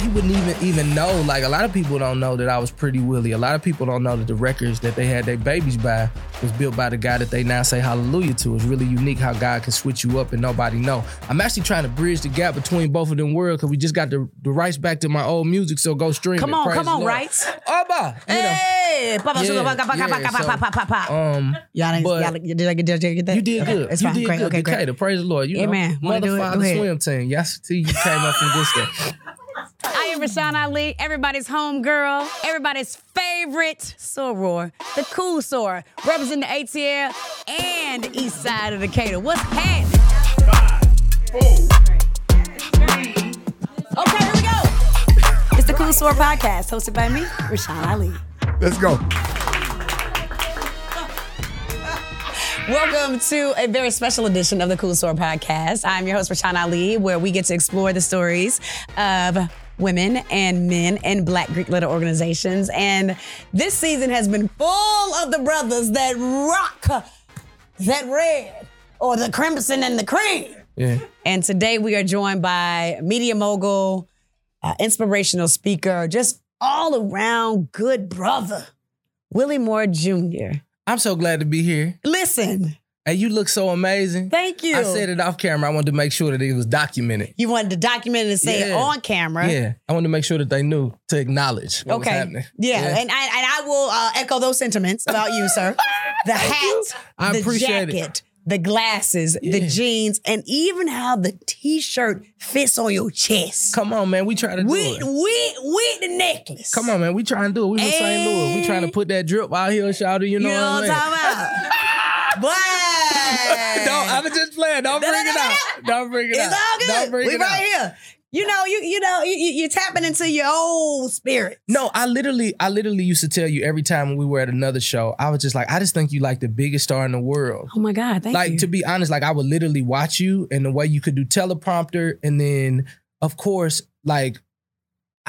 he wouldn't even even know. Like a lot of people don't know that I was Pretty Willie. A lot of people don't know that the records that they had their babies by was built by the guy that they now say hallelujah to. It's really unique how God can switch you up and nobody know. I'm actually trying to bridge the gap between both of them worlds because we just got the, the rights back to my old music. So go stream Come it. on, Praise come on, Lord. rights. Abba, you know. Hey, Papa Sugar, Yeah, papa, papa, yeah, papa, papa, so- papa, papa. Um, Y'all, ain't- y'all, did I get, did I get that? You did Okay, good. It's you fine. did Great. good. Okay, great. Decatur, praise the Lord. You Amen. know, Wanna do mother it? father Go ahead. swim team. Yes, see, you came up from good stuff. I am Rashawn Ali, everybody's home girl, everybody's favorite soror, the cool soror, representing the ATL and the east side of Decatur. What's happening? Five, four, three. Okay, here we go. It's the Cool Soror podcast, hosted by me, Rashawn Ali. Let's go. Welcome to a very special edition of the Cool Soror podcast. I'm your host, Rashawn Ali, where we get to explore the stories of women and men in Black Greek letter organizations. And this season has been full of the brothers that rock that red or the crimson and the cream. Yeah. And today we are joined by media mogul, uh, inspirational speaker, just all around good brother, Willie Moore Jr. I'm so glad to be here. Listen, Hey, you look so amazing. thank you. I said it off camera. I wanted to make sure that it was documented. You wanted to document it and say it Yeah. on camera. Yeah, I wanted to make sure that they knew to acknowledge what was Okay. happening. Yeah. And I and I will uh, echo those sentiments about you, sir. The hat, I the appreciate it. jacket, the glasses, the Yeah. jeans, and even how the t-shirt fits on your chest. Come on, man. We try to do With it. with with the necklace. Come on, man. We trying to do it. We from St. Louis. We trying to put that drip out here, shout You You know, know, what I'm I'm talking about? But Don't, I'm just playing. Don't bring it out. Don't bring it it's out. all good. Don't bring we it right out. here. You know, you you know, you, you- you're tapping into your old spirit. No, I literally, I literally used to tell you every time when we were at another show, I was just like, I just think you like the biggest star in the world. Oh my God, thank like you. to be honest, like I would literally watch you and the way you could do teleprompter, and then of course, like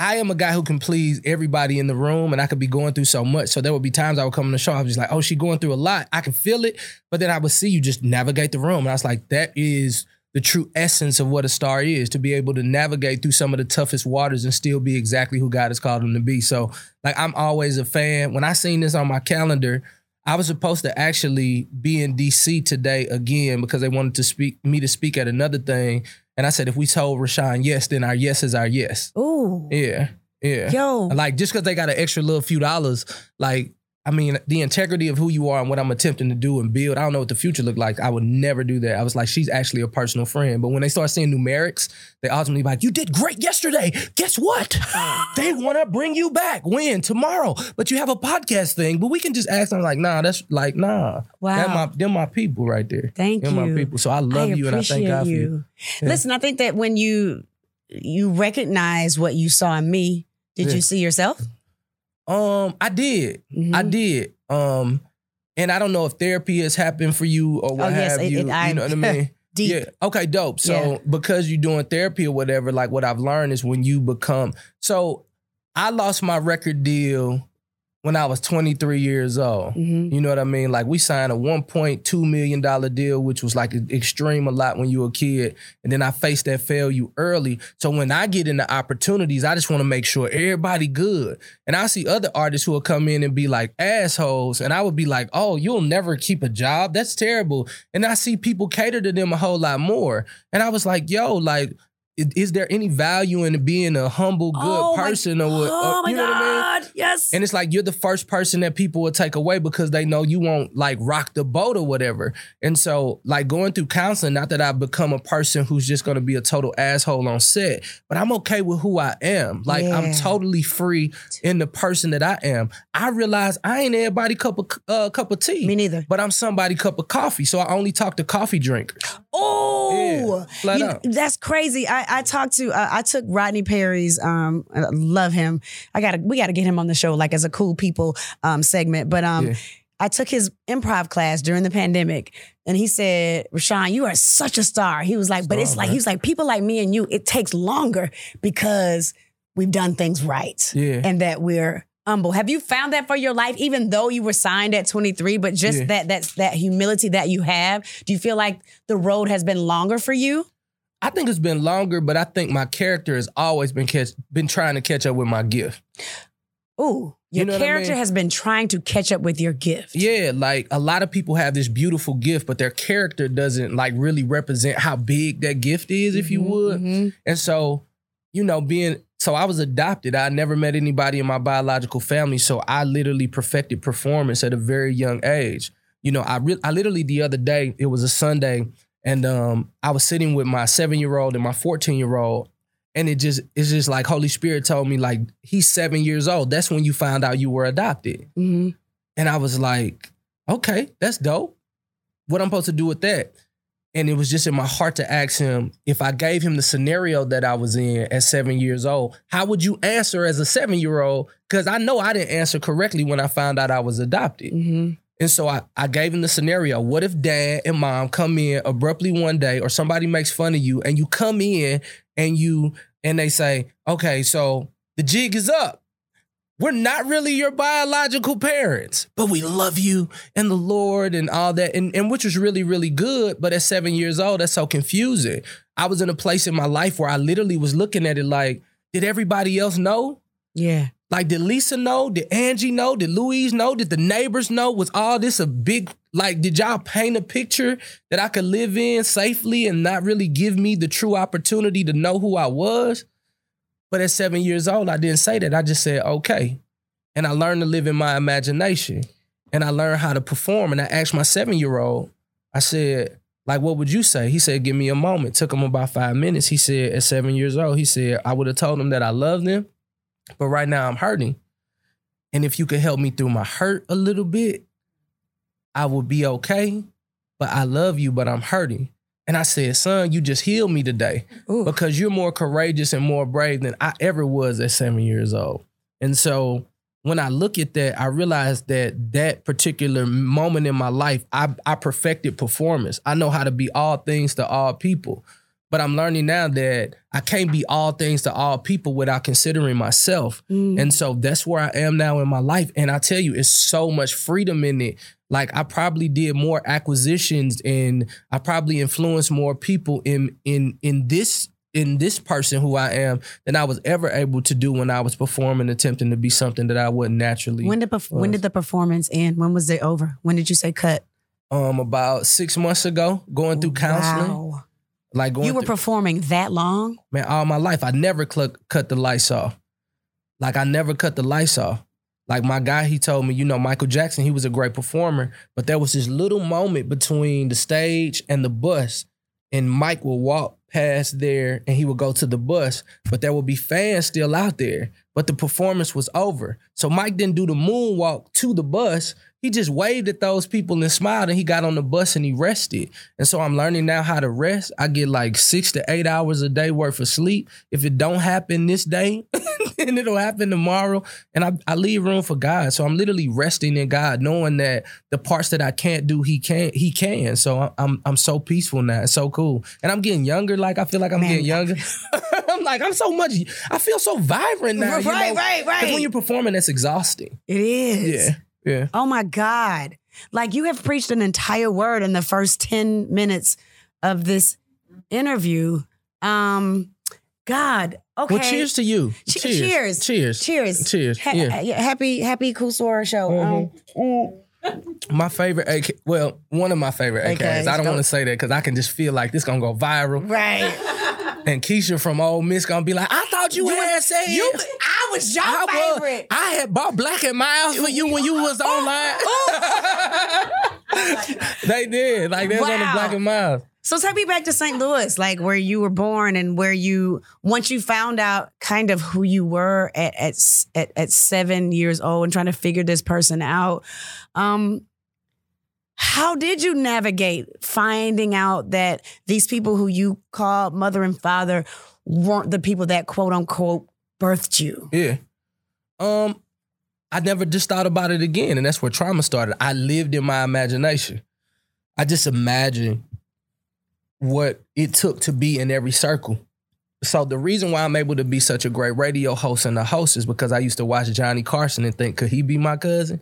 I am a guy who can please everybody in the room, and I could be going through so much. So there would be times I would come in the show, I was just like, oh, she going through a lot. I can feel it, but then I would see you just navigate the room, and I was like, that is the true essence of what a star is to be able to navigate through some of the toughest waters and still be exactly who God has called them to be. So, like, I'm always a fan. When I seen this on my calendar, I was supposed to actually be in DC today again because they wanted to speak me to speak at another thing. And I said, if we told Rashawn yes, then our yes is our yes. Ooh. Yeah. Yeah. Yo. Like just because they got an extra little few dollars, like I mean, the integrity of who you are and what I'm attempting to do and build. I don't know what the future looked like. I would never do that. I was like, she's actually a personal friend. But when they start seeing numerics, they ultimately be like, you did great yesterday. Guess what? they want to bring you back. When? Tomorrow. But you have a podcast thing. But we can just ask them like, nah, that's like, nah. Wow. That my, they're my people right there. Thank they're you. my people. So I love you and I thank God for you. Yeah. Listen, I think that when you you recognize what you saw in me, did Yeah. you see yourself? Um, I did. Mhm. I did. Um, and I don't know if therapy has happened for you or what Oh, yes, have it- you. it- you know what I mean? Deep. Yeah. Okay, dope. So Yeah. because you're doing therapy or whatever, like what I've learned is when you become so I lost my record deal when I was 23 years old. Mhm. You know what I mean? Like we signed a 1.2 million dollar deal, which was like extreme a lot when you were a kid. And then I faced that failure early. So when I get into opportunities, I just want to make sure everybody good. And I see other artists who will come in and be like assholes, and I would be like, "Oh, you'll never keep a job. That's terrible." And I see people cater to them a whole lot more. And I was like, "Yo, like." I- Is there any value in being a humble, good Oh my- person, or what? Oh my you know what I mean? God! Yes. And it's like you're the first person that people will take away because they know you won't like rock the boat or whatever. And so, like going through counseling, not that I've become a person who's just gonna be a total asshole on set, but I'm okay with who I am. Like I'm totally free in the person that I am. I realize I ain't everybody cup of uh, cup of tea. Me neither. But I'm somebody cup of coffee, so I only talk to coffee drinkers. Oh, Yeah, You- that's crazy. I, I talked to uh, I took Rodney Perry's um I love him. I gotta we gotta get him on the show like as a cool people um segment. But um Yeah. I took his improv class during the pandemic, and he said, "Rashawn, you are such a star." He was like, "But it's like man. he was like people like me and you. It takes longer because we've done things right, Yeah. and that we're." Humble. Have you found that for your life, even though you were signed at 23, but just Yeah. that that's that humility that you have? Do you feel like the road has been longer for you? I think it's been longer, but I think my character has always been catch been trying to catch up with my gift. Ooh, You your know what I character mean? has been trying to catch up with your gift. Yeah, like a lot of people have this beautiful gift, but their character doesn't like really represent how big that gift is, if you Mhm, would. mhm. And so, you know, being so I was adopted. I never met anybody in my biological family, so I literally perfected performance at a very young age. You know, I re- I literally the other day, it was a Sunday, and um, I was sitting with my seven year old and my fourteen year old, and it just it's just like Holy Spirit told me like he's seven years old. That's when you found out you were adopted, Mhm. and I was like, okay, that's dope. What am I'm supposed to do with that? And it was just in my heart to ask him if I gave him the scenario that I was in at seven years old, how would you answer as a seven year old? Because I know I didn't answer correctly when I found out I was adopted. Mhm. And so I, I gave him the scenario. What if dad and mom come in abruptly one day or somebody makes fun of you and you come in and you and they say, okay, so the jig is up. We're not really your biological parents, but we love you and the Lord and all that. And, and which was really, really good. But at seven years old, that's so confusing. I was in a place in my life where I literally was looking at it like, did everybody else know? Yeah. Like, did Lisa know? Did Angie know? Did Louise know? Did the neighbors know? Was all this a big, like, did y'all paint a picture that I could live in safely and not really give me the true opportunity to know who I was? But at seven years old, I didn't say that. I just said, okay. And I learned to live in my imagination and I learned how to perform. And I asked my seven year old, I said, like, what would you say? He said, give me a moment. Took him about five minutes. He said, at seven years old, he said, I would have told him that I loved him but right now I'm hurting. And if you could help me through my hurt a little bit, I would be okay. But I love you, but I'm hurting. And I said, son, you just healed me today Ooh. because you're more courageous and more brave than I ever was at seven years old. And so when I look at that, I realize that that particular moment in my life, I, I perfected performance. I know how to be all things to all people. But I'm learning now that I can't be all things to all people without considering myself. Mm. And so that's where I am now in my life. And I tell you, it's so much freedom in it. Like I probably did more acquisitions and I probably influenced more people in in in this in this person who I am than I was ever able to do when I was performing, attempting to be something that I wouldn't naturally. when did perf- when did the performance end? When was it over? When did you say cut? um about six months ago, going through counseling, Wow. Like going You were through, performing that long? man all my life. I never cl- cut the lights off. Like I never cut the lights off. Like my guy, he told me, you know, Michael Jackson, he was a great performer, but there was this little moment between the stage and the bus, and Mike would walk past there and he would go to the bus, but there would be fans still out there, but the performance was over. So Mike didn't do the moonwalk to the bus. He just waved at those people and smiled, and he got on the bus and he rested. And so I'm learning now how to rest. I get like six to eight hours a day worth of sleep. If it don't happen this day, then it'll happen tomorrow. And I, I leave room for God. So I'm literally resting in God, knowing that the parts that I can't do, He can. He can. So I'm I'm so peaceful now. It's so cool. And I'm getting younger. Like I feel like I'm Man, getting younger. I'm like I'm so much. I feel so vibrant now. you Right, know? right, right. When you're performing, that's exhausting. It is. Yeah. Yeah. Oh my God. Like you have preached an entire word in the first 10 minutes of this interview. Um, God. Okay. Well, cheers to you. Che- cheers. cheers. Cheers. Cheers. Cheers. Ha- yeah. yeah, Happy, happy Cool Soror show. Um, mm. My favorite AK, well, one of my favorite AKs. I don't want to say that because I can just feel like this gonna go viral. Right. And Keisha from Ole Miss gonna be like, I thought you, had said You, I was your I was- favorite. I had bought Black and Milds for you when you was oh, oh, oh. online. they did. Like they was on the Black and Milds. So take me back to St. Louis, like where you were born and where you once you found out kind of who you were at at at, at seven years old and trying to figure this person out. Um, how did you navigate finding out that these people who you call mother and father weren't the people that quote unquote birthed you? Yeah. Um, I never just thought about it again, and that's where trauma started. I lived in my imagination. I just imagined what it took to be in every circle. So the reason why I'm able to be such a great radio host and a host is because I used to watch Johnny Carson and think, could he be my cousin?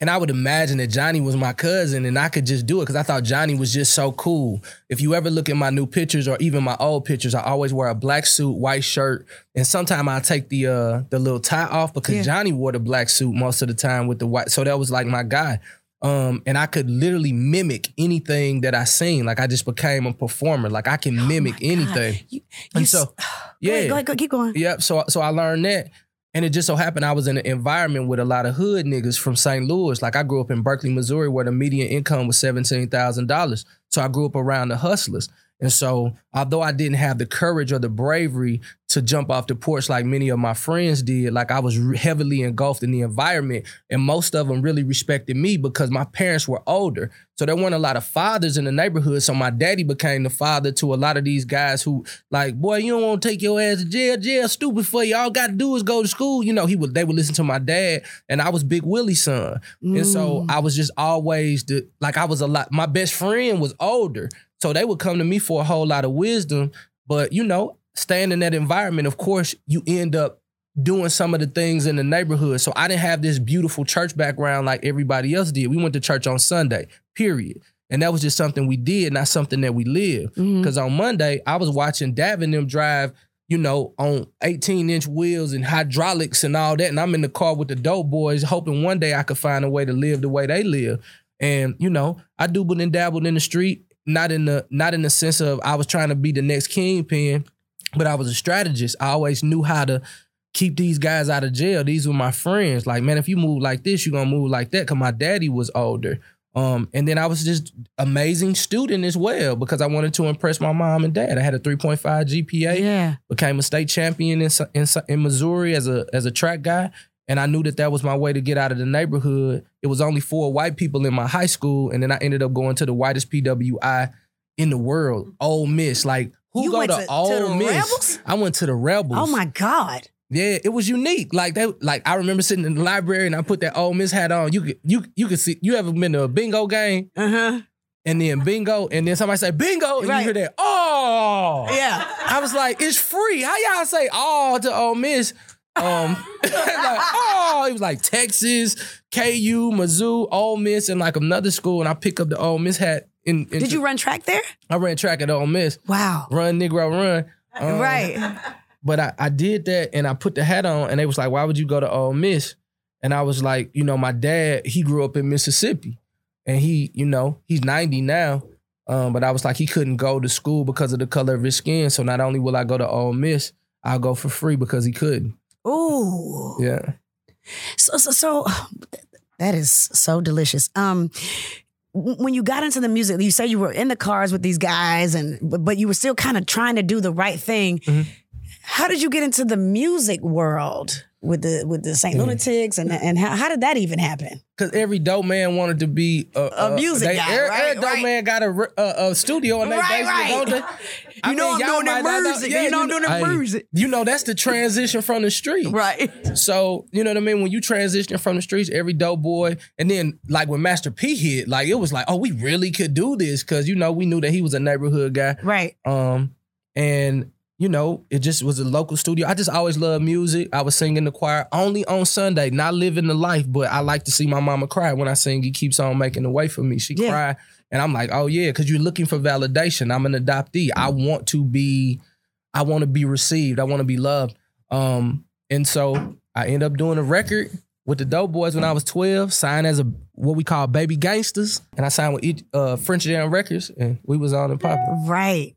And I would imagine that Johnny was my cousin and I could just do it because I thought Johnny was just so cool. If you ever look at my new pictures or even my old pictures, I always wear a black suit, white shirt, and sometimes I take the uh the little tie off because Yeah. Johnny wore the black suit most of the time with the white. So that was like my guy. Um, and I could literally mimic anything that I seen. Like I just became a performer. Like I can mimic anything. You, And so, s- go yeah. ahead, go ahead, go, keep going. Yep. So so I learned that. And it just so happened I was in an environment with a lot of hood niggas from St. Louis. Like I grew up in Berkeley, Missouri, where the median income was seventeen thousand dollars. So I grew up around the hustlers. And so, although I didn't have the courage or the bravery to jump off the porch like many of my friends did, like I was heavily engulfed in the environment, and most of them really respected me because my parents were older. So there weren't a lot of fathers in the neighborhood. So my daddy became the father to a lot of these guys who, like, boy, you don't want to take your ass to jail. Jail stupid for you. All got to do is go to school. You know, he would. They would listen to my dad, and I was Big Willie's son. And so Mm. I was just always the like I was a lot. My best friend was older, so they would come to me for a whole lot of wisdom. But you know, staying in that environment, of course, you end up doing some of the things in the neighborhood. So I didn't have this beautiful church background like everybody else did. We went to church on Sunday, period. And that was just something we did, not something that we lived. Mhm. Because on Monday, I was watching Davin them drive, you know, on 18 inch wheels and hydraulics and all that. And I'm in the car with the dope boys, hoping one day I could find a way to live the way they live. And, you know, I doobled and dabbled in the street, not in the not in the sense of I was trying to be the next kingpin, but I was a strategist. I always knew how to keep these guys out of jail. These were my friends. Like, man, if you move like this, you're gonna move like that. Cause my daddy was older. Um, and then I was just amazing student as well because I wanted to impress my mom and dad. I had a 3.5 GPA, Yeah. became a state champion in, in, in Missouri as a as a track guy, and I knew that that was my way to get out of the neighborhood. It was only four white people in my high school, and then I ended up going to the whitest PWI in the world, Ole Miss. Like who You go went to, to- to Ole the Miss? Rebels? I went to the Rebels. Oh my God. Yeah, it was unique. Like that, like I remember sitting in the library and I put that Ole Miss hat on. You could you you could see you ever been to a bingo game Uh huh. and then bingo and then somebody say bingo and Right. you hear that oh Yeah. I was like it's free. How y'all say oh to Ole Miss? Um, like oh, it was like Texas, KU, Mizzou, Ole Miss, and like another school. And I pick up the Ole Miss hat. In, in Did you run track there? I ran track at Ole Miss. Wow. Run, Negro, run. Um, right. but I, I did that and I put the hat on and they was like, why would you go to Ole Miss? And I was like, you know, my dad, he grew up in Mississippi and he, you know, he's 90 now. Um, but I was like, he couldn't go to school because of the color of his skin. So not only will I go to Ole Miss, I'll go for free because he couldn't. Ooh. Yeah. So, so, so that is so delicious. Um, when you got into the music, you say you were in the cars with these guys, and but, but you were still kind of trying to do the right thing. Mhm. How did you get into the music world with the with the Saint Mhm. Lunatics, and and how, how did that even happen? Cause every dope man wanted to be a, A music guy, every, right, every dope right. man got a, a, a studio in their Right, basement, right. don't they? I You know I'm doing that might not know- music. You know I'm doing that music. You know that's the transition from the street. Right. So, you know what I mean? When you transition from the streets, every dope boy, and then like when Master P hit, like it was like, oh, we really could do this because you know we knew that he was a neighborhood guy. Right. Um, and you know, it just was a local studio. I just always loved music. I was singing in the choir only on Sunday, not living the life, but I like to see my mama cry when I sing. He keeps on making the way for me. She Yeah. cried, and I'm like, oh yeah, because you're looking for validation. I'm an adoptee. I want to be, I want to be received. I want to be loved. Um, and so I end up doing a record with the Dope Boys when I was 12, signed as a what we call baby gangsters, and I signed with each, uh, French Jam Records, and we was on and popping. Right.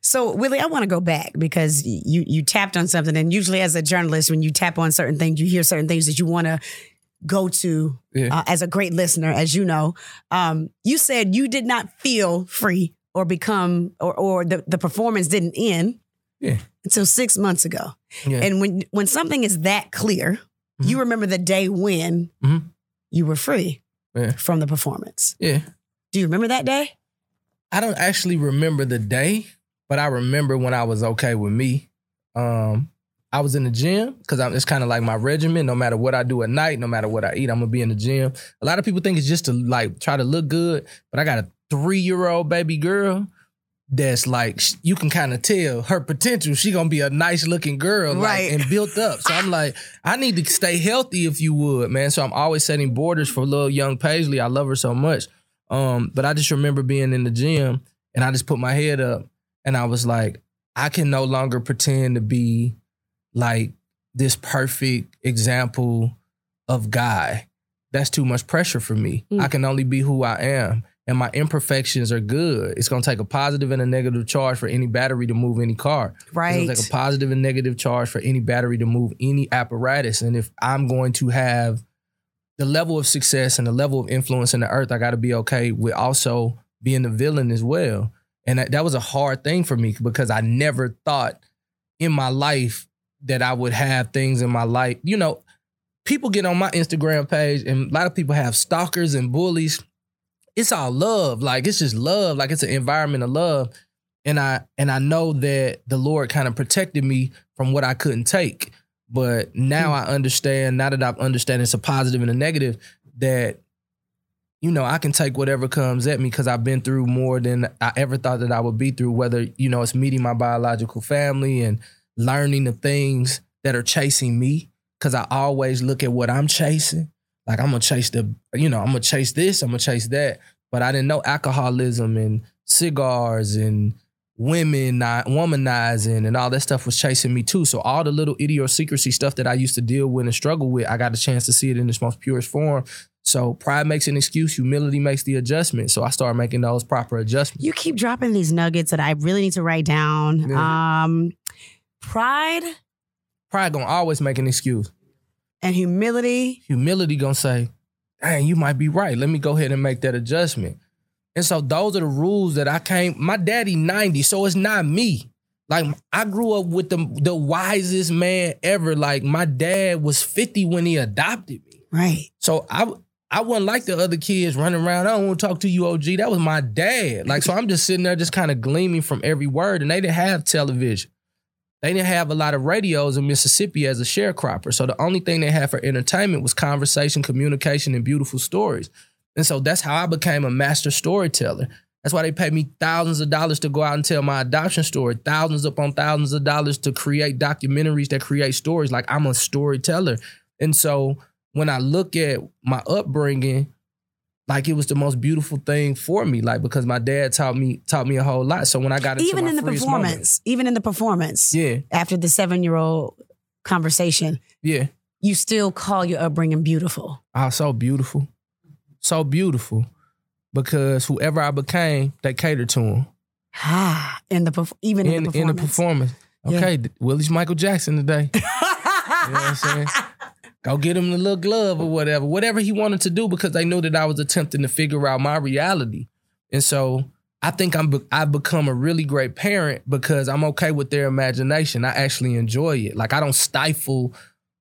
So Willie, I want to go back because you you tapped on something, and usually as a journalist, when you tap on certain things, you hear certain things that you want to go to Yeah. uh, as a great listener, as you know. Um, you said you did not feel free or become or or the, the performance didn't end Yeah. until six months ago. Yeah. And when when something is that clear, you remember the day when Mhm. you were free Yeah. from the performance. yeah. Do you remember that day? I don't actually remember the day, but I remember when I was okay with me. Um, I was in the gym because it's kind of like my regimen. No matter what I do at night, no matter what I eat, I'm gonna be in the gym. A lot of people think it's just to like try to look good, but I got a three year old baby girl, that's like you can kind of tell her potential. She gonna be a nice looking girl, like, Right. and built up. So I'm like, I need to stay healthy if you would, man. So I'm always setting borders for little young Paisley. I love her so much. Um, but I just remember being in the gym and I just put my head up and I was like, I can no longer pretend to be like this perfect example of guy. That's too much pressure for me. Mm. I can only be who I am. And my imperfections are good. It's gonna take a positive and a negative charge for any battery to move any car. It's Right. gonna take a positive and negative charge for any battery to move any apparatus. And if I'm going to have the level of success and the level of influence in the earth, I got to be okay with also being the villain as well. And that, that was a hard thing for me because I never thought in my life that I would have things in my life. You know, people get on my Instagram page and a lot of people have stalkers and bullies. It's all love. Like it's just love. Like it's an environment of love. And I and I know that the Lord kind of protected me from what I couldn't take. But now hmm. I understand, now that I've understand it's a positive and a negative, that you know, I can take whatever comes at me because I've been through more than I ever thought that I would be through, whether, you know, it's meeting my biological family and learning the things that are chasing me. Cause I always look at what I'm chasing. Like I'm gonna chase the, you know, I'm gonna chase this, I'm gonna chase that. But I didn't know alcoholism and cigars and women not womanizing and all that stuff was chasing me too. So all the little idiosyncrasy stuff that I used to deal with and struggle with, I got a chance to see it in its most purest form. So pride makes an excuse, humility makes the adjustment. So I started making those proper adjustments. You keep dropping these nuggets that I really need to write down. Um, pride Pride gonna always make an excuse. and humility. Humility gonna say, dang, you might be right. Let me go ahead and make that adjustment. And so those are the rules that I came. My daddy 90, so it's not me. Like I grew up with the the wisest man ever. Like my dad was 50 when he adopted me. Right. So I I wasn't like the other kids running around. I don't want to talk to you, OG. That was my dad. Like, so I'm just sitting there just kind of gleaming from every word. And they didn't have television. They didn't have a lot of radios in Mississippi as a sharecropper. So the only thing they had for entertainment was conversation, communication, and beautiful stories. And so that's how I became a master storyteller. That's why they paid me thousands of dollars to go out and tell my adoption story, thousands upon thousands of dollars to create documentaries that create stories. Like I'm a storyteller. And so when I look at my upbringing, like it was the most beautiful thing for me, like because my dad taught me taught me a whole lot. So when I got into Even in the performance, moment- even in the performance, yeah, after the seven year old conversation, yeah, you still call your upbringing beautiful. oh, so beautiful, so beautiful, because whoever I became, they catered to him Ah, in the even in, in the in the performance. performance. Yeah. Okay, Willie's Michael Jackson today. You know what I'm saying? Go get him the little glove or whatever, whatever he wanted to do because they knew that I was attempting to figure out my reality. And so I think I'm be- I've become a really great parent because I'm okay with their imagination. I actually enjoy it. Like I don't stifle,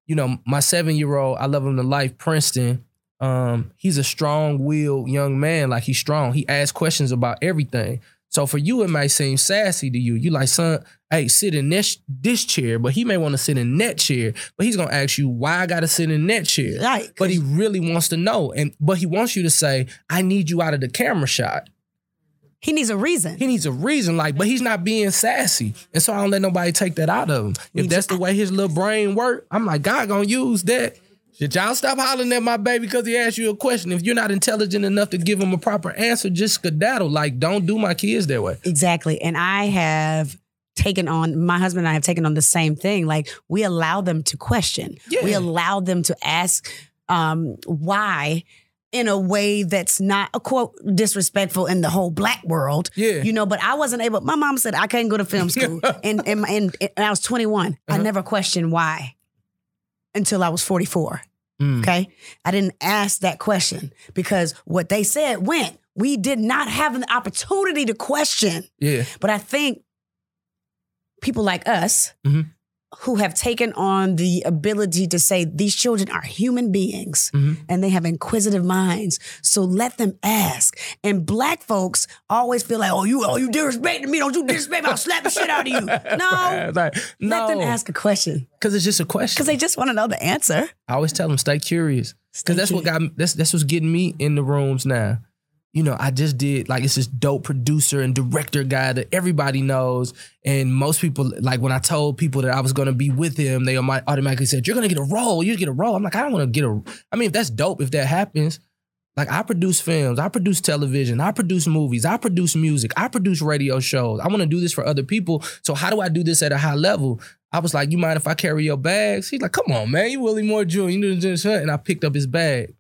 you know, my seven year old. I love him to life, Princeton. Um, he's a strong-willed young man. Like he's strong. He asks questions about everything. So for you, it might seem sassy to you. You like, son, hey, sit in this this chair, but he may want to sit in that chair. But he's gonna ask you why I gotta sit in that chair. Right. But he really wants to know, and but he wants you to say, I need you out of the camera shot. he needs a reason. He needs a reason, like, but he's not being sassy. And so I don't let nobody take that out of him. If that's the way his little brain work, I'm like, God gonna use that. Should y'all stop hollering at my baby because he asked you a question? If you're not intelligent enough to give him a proper answer, just skedaddle. Like, don't do my kids that way. Exactly. And I have taken on, my husband and I have taken on the same thing. Like we allow them to question, Yeah. we allow them to ask um, why in a way that's not a quote disrespectful in the whole black world. Yeah. You know, but I wasn't able, my mom said I couldn't go to film school. and, and, and, and I was 21. I Uh-huh. never questioned why until I was 44. Mm. Okay. I didn't ask that question because what they said went. We did not have an opportunity to question. Yeah. But I think people like us Mhm. Who have taken on the ability to say these children are human beings Mhm. and they have inquisitive minds. So let them ask. And black folks always feel like, oh, you oh, you disrespecting me. Don't you disrespect me. I'll slap the shit out of you. No. like, no. Let them ask a question. Because it's just a question. Because they just want to know the answer. I always tell them stay curious because that's what got that's that's what's getting me in the rooms now. You know, I just did like it's this dope producer and director guy that everybody knows. And most people, like when I told people that I was gonna be with him, they automatically said, You're gonna get a role, you get a role. I'm like, I don't wanna get a I mean, if that's dope, if that happens, like I produce films, I produce television, I produce movies, I produce music, I produce radio shows. I wanna do this for other people. So how do I do this at a high level? I was like, You mind if I carry your bags? He's like, Come on, man, you Willie Moore Jr. And I picked up his bag.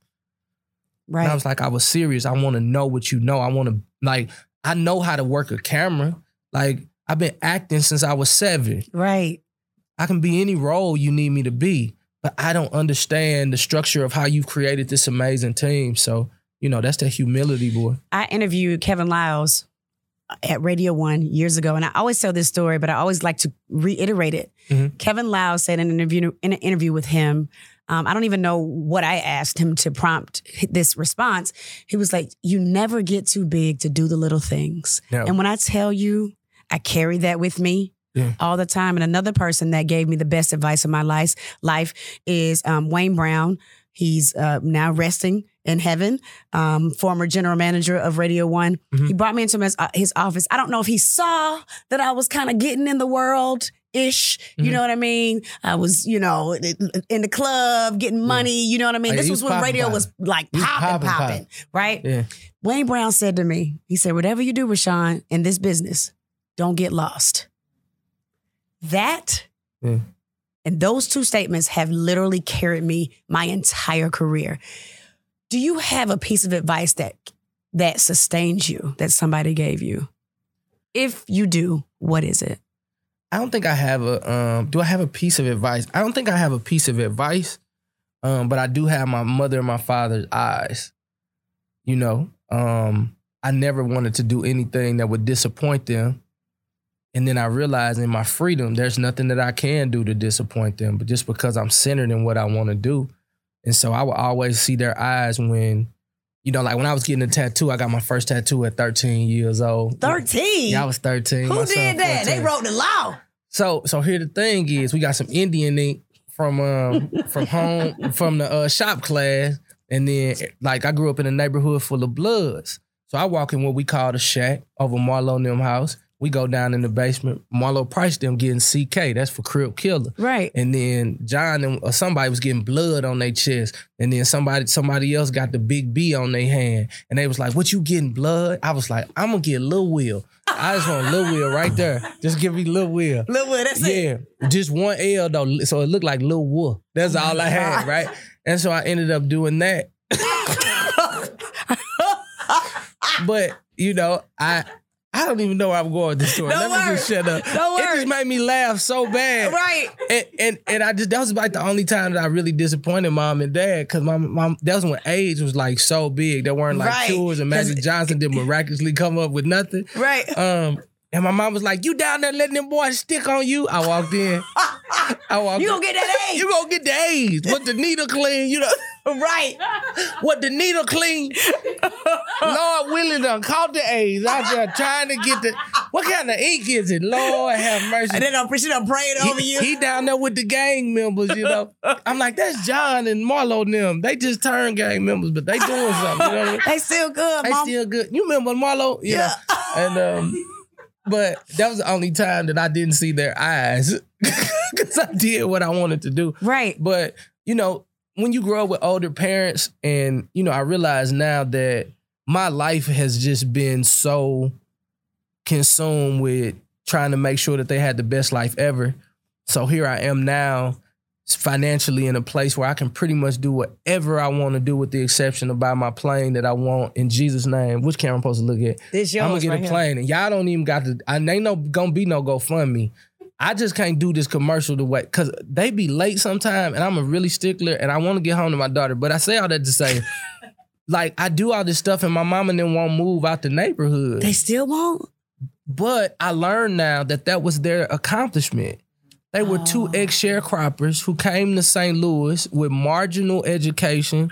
Right. And I was like, I was serious. I want to know what you know. I want to like, I know how to work a camera. Like, I've been acting since I was seven. right. I can be any role you need me to be, but I don't understand the structure of how you've created this amazing team. So, you know, that's the humility, boy. I interviewed Kevin Liles at Radio One years ago, and I always tell this story, but I always like to reiterate it. Mhm. Kevin Liles said in an interview in an interview with him, um, I don't even know what I asked him to prompt this response. He was like, "You never get too big to do the little things." No. And when I tell you, I carry that with me. Yeah. All the time. And another person that gave me the best advice of my life life is um, Wayne Brown. He's uh, now resting in heaven, um, former general manager of Radio One. Mhm. He brought me into his, uh, his office. I don't know if he saw that I was kind of getting in the world ish. You Mhm. know what I mean? I was, you know, in the club, getting money. You know what I mean? Oh, yeah, this was was when radio popping. was like popping, popping, popping. right? Yeah. Wayne Brown said to me, he said, whatever you do, Rashawn, in this business, don't get lost. That Yeah. and those two statements have literally carried me my entire career. Do you have a piece of advice that that sustains you that somebody gave you? If you do, what is it? I don't think I have a um do I have a piece of advice? I don't think I have a piece of advice. Um, but I do have my mother and my father's eyes. You know, um, I never wanted to do anything that would disappoint them. And then I realized in my freedom, there's nothing that I can do to disappoint them, but just because I'm centered in what I want to do. And so I will always see their eyes when, you know, like when I was getting a tattoo, I got my first tattoo at 13 years old. 13. Yeah, I was 13. Who did that? They wrote the law. So so here the thing is, we got some Indian ink from um from home from the uh, shop class, and then like I grew up in a neighborhood full of Bloods. So I walk in what we call the shack over Marlo and them house. We go down in the basement. Marlo Price them getting CK. That's for Crip Killer. Right. And then John and or somebody was getting blood on their chest. And then somebody somebody else got the big B on their hand. And they was like, What you getting blood? I was like, I'm gonna get Lil Will. I just want Lil Will right there. Just give me Lil Will. Look what that's it. Yeah, just one L though, so it looked like Lil Wolf. That's all I had, right? And so I ended up doing that. but you know, I I don't even know where I'm going with this story. Don't Let me just shut up. Don't It just made me laugh so bad. Right. And, and and I just that was like the only time that I really disappointed mom and dad because my mom that was when AIDS was like so big. There weren't like Right. cures and Magic Johnson did miraculously come up with nothing. Right. Um, and my mom was like, "You down there letting them boys stick on you?" I walked in. I walked. You gonna get that AIDS. You gonna get the AIDS? What the needle clean? You know right. what the needle clean? Lord willing, done caught the AIDS out there trying to get the. What kind of ink is it? Lord have mercy. And then I'm she done prayed over He, you. he down there with the gang members, you know. I'm like, that's John and Marlo and them. They just turned gang members, but they doing something. You know I mean? they still good, They mom. still good. You remember Marlo? Yeah. And um, but that was the only time that I didn't see their eyes because I did what I wanted to do. right. But you know, when you grow up with older parents, and you know, I realize now that my life has just been so consumed with trying to make sure that they had the best life ever. So here I am now, financially in a place where I can pretty much do whatever I want to do, with the exception of buy my plane that I want in Jesus' name. Which camera I'm supposed to look at? This yours I'm gonna get right a here. plane, and y'all don't even got to. I ain't no gonna be no GoFundMe. I just can't do this commercial the way because they be late sometime, and I'm a really stickler, and I want to get home to my daughter. But I say all that to say, like I do all this stuff, and my mom and then won't move out the neighborhood. They still won't. But I learned now that that was their accomplishment. They were two oh. ex sharecroppers who came to St. Louis with marginal education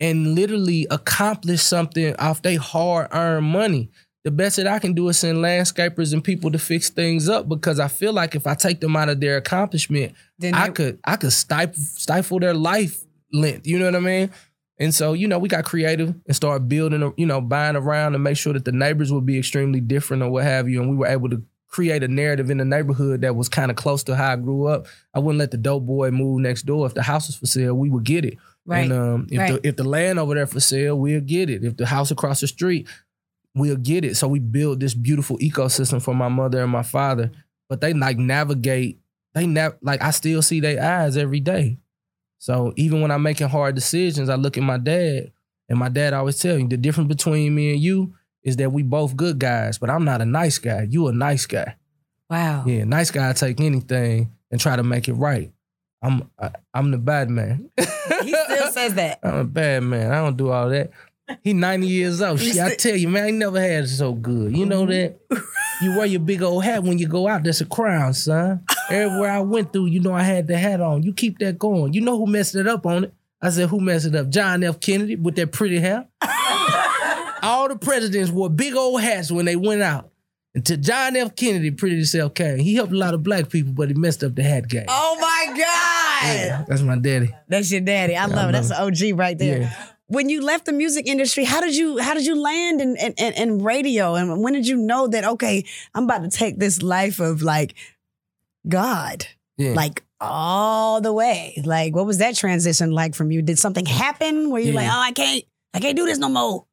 and literally accomplished something off their hard earned money. The best that I can do is send landscapers and people to fix things up because I feel like if I take them out of their accomplishment, Then I they- could I could stifle stifle their life length. You know what I mean? And so, you know, we got creative and started building, you know, buying around to make sure that the neighbors would be extremely different or what have you. And we were able to create a narrative in the neighborhood that was kind of close to how I grew up. I wouldn't let the dope boy move next door. If the house was for sale, we would get it. Right. And um, if Right. the if the land over there for sale, we'll get it. If the house across the street, we'll get it. So we built this beautiful ecosystem for my mother and my father. But they like navigate. They nav like I still see their eyes every day. So even when I'm making hard decisions, I look at my dad, and my dad always tell me the difference between me and you is that we both good guys, but I'm not a nice guy. You a nice guy. Wow. Yeah, nice guy take anything and try to make it right. I'm I, I'm the bad man. He still says that. I'm a bad man. I don't do all that. He 90 years old. Shit, I tell you, man, I never had it so good. You know that? You wear your big old hat when you go out. That's a crown, son. Everywhere I went through, you know I had the hat on. You keep that going. You know who messed it up on it? I said, who messed it up? John F. Kennedy with that pretty hair. All the presidents wore big old hats when they went out. Until John F. Kennedy pretty self came. He helped a lot of black people, but he messed up the hat game. Oh my God. Yeah, that's my daddy. That's your daddy. I love I it. That's love an OG right there. Yeah. When you left the music industry, how did you how did you land in, in, in, radio? And when did you know that okay, I'm about to take this life of like God, Yeah. like all the way? Like, what was that transition like from you? Did something happen where you're Yeah. like, oh, I can't, I can't do this no more?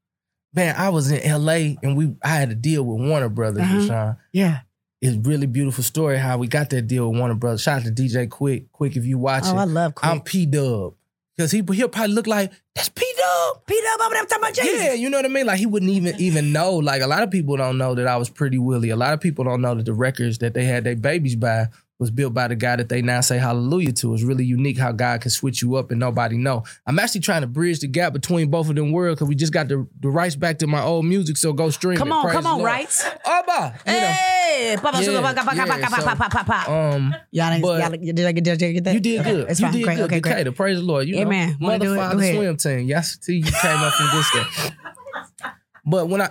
Man, I was in LA and we I had to deal with Warner Brothers, Uh-huh. Rashawn. Yeah. It's a really beautiful story how we got that deal with Warner Brothers. Shout out to DJ Quik. Quik, if you watching. Oh, I love Quik. I'm P Dub. Because he he'll probably look like, that's P Dub. Peter up over there talking about Jesus. Yeah, you know what I mean? Like he wouldn't even even know. Like a lot of people don't know that I was pretty Willie. A lot of people don't know that the records that they had their babies by was built by the guy that they now say hallelujah to. It's really unique how God can switch you up and nobody know. I'm actually trying to bridge the gap between both of them worlds because we just got the, the rights back to my old music, so go stream Come it. on, Praise come the on, Lord. right? Abba, you know. Hey, Papa Yeah, Sugar, pop, pop, yeah, pop, pop, so- pop, pop, pop, pop, pop. Um, Y'all, didn't- but- y'all, did I get, did I get that? You did Okay, good. It's you fine. did Great. good. Okay, great. Decatur, praise the Lord. You Yeah, know, man. Wanna mother, do it? Go father, ahead. swim team. Y'all see, you came up from good stuff. But when I,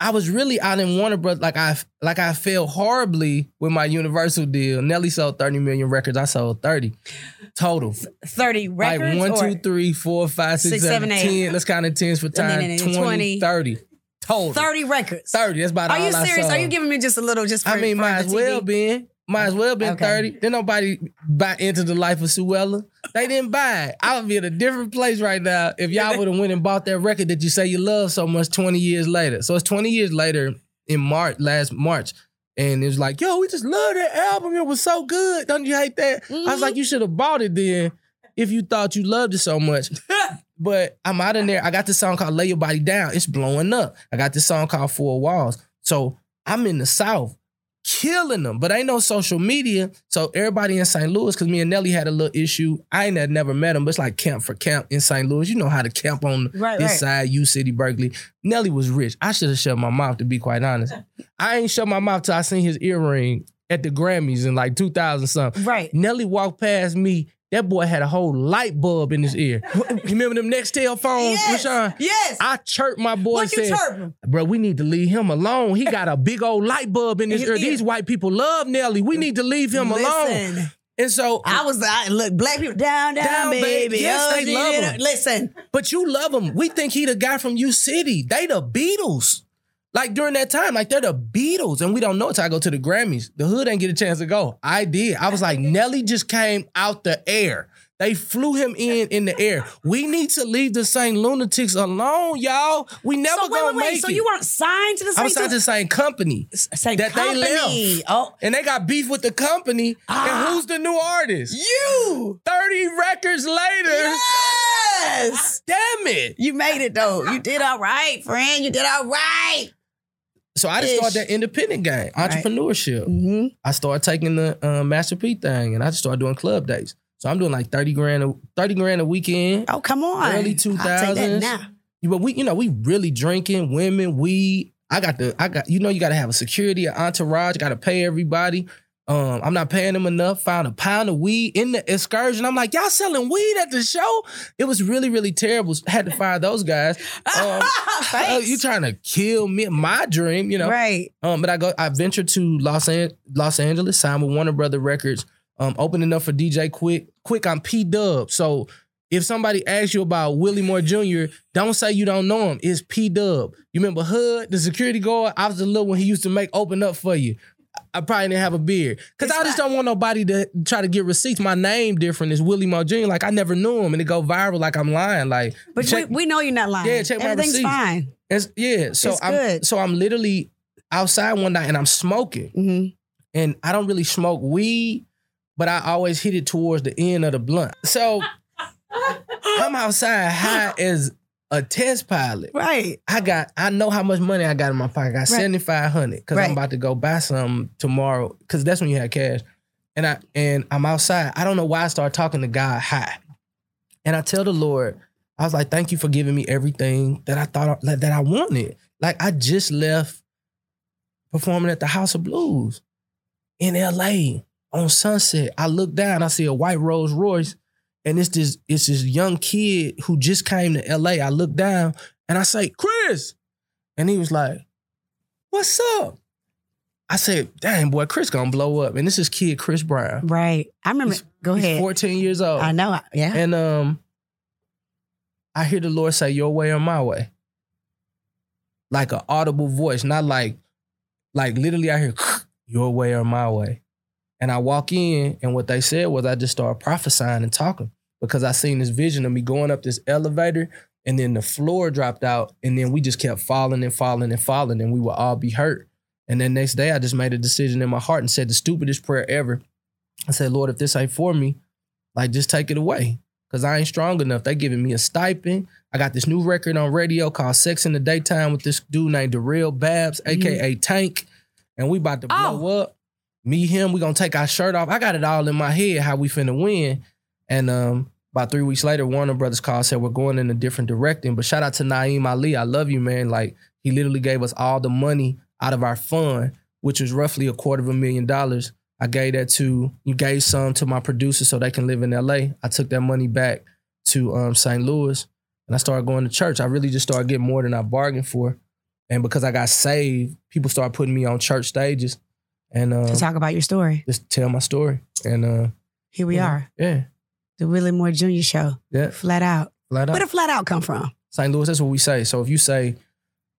I was really out in Warner Brothers, like I, like I failed horribly with my Universal deal. Nelly sold thirty million records. I sold thirty total. 30 records? like one, or two, three, four, five, six, Six, seven, seven, eight. ten. Let's count it tens for time. and then 20, 20. 30 total. 30 records. 30. That's about Are all you I serious? sold. Are you giving me just a little just for I mean, might as well TV? Might as well been Okay. 30. Then nobody buy into the life of Suella. They didn't buy it. I would be in a different place right now if y'all would have went and bought that record that you say you love so much 20 years later. So it's 20 years later in March, last March. And it was like, yo, we just love that album. It was so good. Don't you hate that? I was like, mm-hmm. you should have bought it then if you thought you loved it so much. But I'm out in there. I got this song called Lay Your Body Down. It's blowing up. I got this song called Four Walls. So I'm in the South killing them, but ain't no social media. So everybody in St. Louis, because me and Nelly had a little issue. I ain't had never met him, but it's like camp for camp in St. Louis. You know how to camp on Right, this right. side, U City, Berkeley. Nelly was rich. I should have shut my mouth to be quite honest. I ain't shut my mouth till I seen his earring at the Grammys in like 2000 something. Right. Nelly walked past me. That boy had a whole light bulb in his ear. You remember them Nextel phones, Yes. Rashawn? Yes. I chirped my boy what you said, chirping? Bro, we need to leave him alone. He got a big old light bulb in his his ear. ear. These white people love Nelly. We need to leave him alone. And so, I was I, look black people down, down, Down, baby. baby. Yes, Oh, they love him. Listen, but you love him. We think he the guy from U City. They the Beatles. Like during that time, like they're the Beatles, and we don't know it till I go to the Grammys. The hood ain't get a chance to go. I did. I was like, Nelly just came out the air. They flew him in in the air. We need to leave the Saint Lunatics alone, y'all. We never so wait, gonna wait, wait. make So it. you weren't signed to the same. I same was signed to the same company. same that they company? left. Oh, and they got beef with the company. Ah. And who's the new artist? you. 30 records later. Yes. Damn it. You made it though. You did all right, friend. You did all right. So I just Ish. started that independent game, entrepreneurship. Mm-hmm. I started taking the uh, Master P thing and I just started doing club days. So I'm doing like 30 grand a 30 grand a weekend. Oh, come on. Early 2000s. now. But we, you know, we really drinking, women, weed. I got the, I got, you know, you got to have a security, an entourage, got to pay everybody. Um, I'm not paying them enough. Found a pound of weed in the excursion. I'm like, y'all selling weed at the show? It was really, really terrible. Had to fire those guys. Um, uh, you trying to kill me, my dream, you know? right. Um, but I go, I ventured to Los An- Los Angeles, signed with Warner Brother Records, um, opening up for DJ Quik. Quik, I'm P Dub. So if somebody asks you about Willie Moore Jr., don't say you don't know him. It's P Dub. You remember Hood, the security guard? I was the little one he used to make open up for you. I probably didn't have a beard. Cause I just don't want nobody to try to get receipts. My name different is Willie Moore Jr. Like I never knew him and it go viral like I'm lying. Like But check- we, we know you're not lying. Yeah, check my Everything's receipts. fine. it's, yeah. So It's I'm good. so I'm literally outside one night and I'm smoking. hmm And I don't really smoke weed, but I always hit it towards the end of the blunt. So I'm outside high as a test pilot. Right. I got I know how much money I got in my pocket. I got Right. seventy five hundred because Right. I'm about to go buy some tomorrow because that's when you have cash. And I and I'm outside. I don't know why I started talking to God high, and I tell the Lord, I was like, "Thank you for giving me everything that I thought that that I wanted." Like I just left performing at the House of Blues in L.A. on Sunset. I look down, I see a white Rolls Royce, and it's this it's this young kid who just came to L.A. I look down and I say, Chris. And he was like, What's up? I said, Dang, boy, Chris gonna blow up. And this is kid Chris Brown. Right. I remember. He's- Go He's ahead. 14 years old. I know. Yeah. And um, I hear the Lord say, Your way or my way. Like an audible voice, not like, like literally I hear your way or my way. And I walk in, and what they said was I just started prophesying and talking because I seen this vision of me going up this elevator, and then the floor dropped out, and then we just kept falling and falling and falling, and we would all be hurt. And then next day, I just made a decision in my heart and said the stupidest prayer ever. I said, Lord, if this ain't for me, like just take it away. Cause I ain't strong enough. They giving me a stipend. I got this new record on radio called Sex in the Daytime with this dude named Durrell Babbs, aka mm-hmm. Tank. And we about to oh. blow up. Me, him, we gonna take our shirt off. I got it all in my head how we finna win. And um, about three weeks later, Warner Brothers called said we're going in a different direction. But shout out to Naeem Ali. I love you, man. Like he literally gave us all the money out of our fund, which was roughly a quarter of a million dollars. I gave that to you gave some to my producer so they can live in LA. I took that money back to um, St. Louis and I started going to church. I really just started getting more than I bargained for. And because I got saved, people started putting me on church stages and uh, to talk about your story. just tell my story. And uh, Here we yeah, are. Yeah. The Willie Moore Jr. Show. Yeah. Flat out. Flat out. Where did flat out come from? St. Louis, that's what we say. So if you say,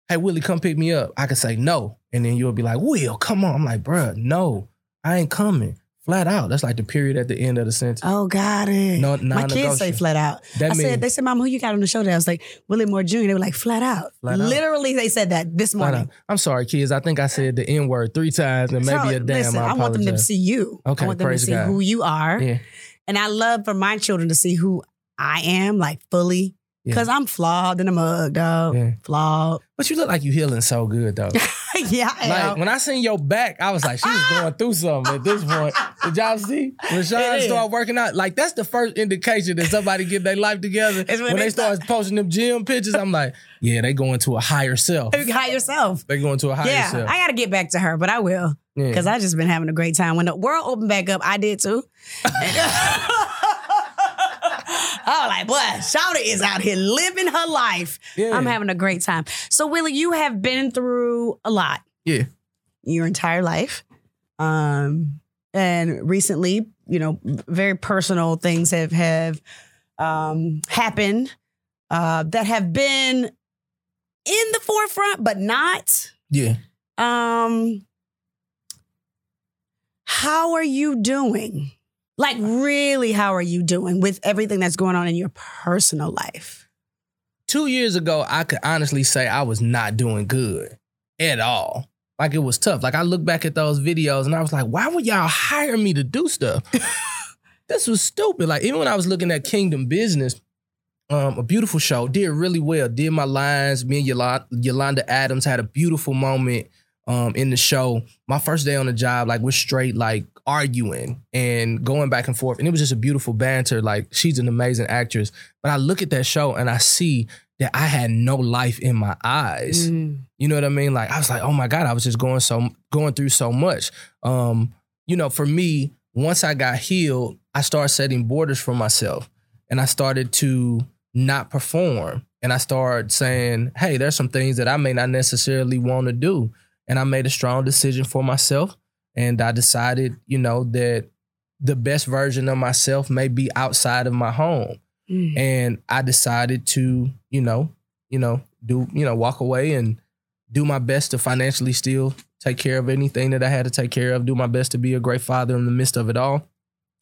hey, Willie, come pick me up, I can say no. And then you'll be like, Will, come on. I'm like, bruh, no, I ain't coming. Flat out. That's like the period at the end of the sentence. Oh, got it. No, My kids say flat out. That I means said, they said, Mom, who you got on the show today? I was like, Willie Moore Jr. They were like, flat out. Flat out. Literally, they said that this morning. I'm sorry, kids. I think I said the N word three times and maybe So, a damn. Listen, I, I, want them to see you. Okay, I want them to see God. who you are. Yeah. And I love for my children to see who I am, like fully. Yeah. Because I'm flawed in a mug, dog. Yeah. Flawed. But you look like you healing so good though. yeah, I like am. when I seen your back, I was like, she was going through something at this point. Did y'all see? When Sean started working out, like that's the first indication that somebody get their life together. It's when when, they they start posting them gym pictures, I'm like, yeah, they going to a higher self. Hire yourself. They going to a higher self. Yeah, self. I got to get back to her, but I will Yeah. because I just been having a great time. When the world opened back up, I did too. I was like, boy, Shawty is out here living her life. Yeah. I'm having a great time. So, Willie, you have been through a lot yeah. your entire life. Um, and recently, you know, very personal things have have um, happened uh, that have been in the forefront, but not. Yeah. Um, how are you doing? Like, really, how are you doing with everything that's going on in your personal life? Two years ago, I could honestly say I was not doing good at all. Like it was tough. Like I look back at those videos and I was like, why would y'all hire me to do stuff? this was stupid. Like even when I was looking at Kingdom Business, um, a beautiful show, did really well. Did my lines. Me and Yolanda, Yolanda Adams had a beautiful moment um, in the show. My first day on the job, like we're straight like arguing and going back and forth, and it was just a beautiful banter. Like she's an amazing actress, but I look at that show and I see that I had no life in my eyes. Mm. You know what I mean? Like I was like, oh my God, I was just going so going through so much. Um, you know, for me, once I got healed, I started setting borders for myself. And I started to not perform. And I started saying, hey, there's some things that I may not necessarily want to do. And I made a strong decision for myself. And I decided, you know, that the best version of myself may be outside of my home. Mm. and I decided to, you know, you know, do, you know, walk away and do my best to financially still take care of anything that I had to take care of. Do my best to be a great father in the midst of it all.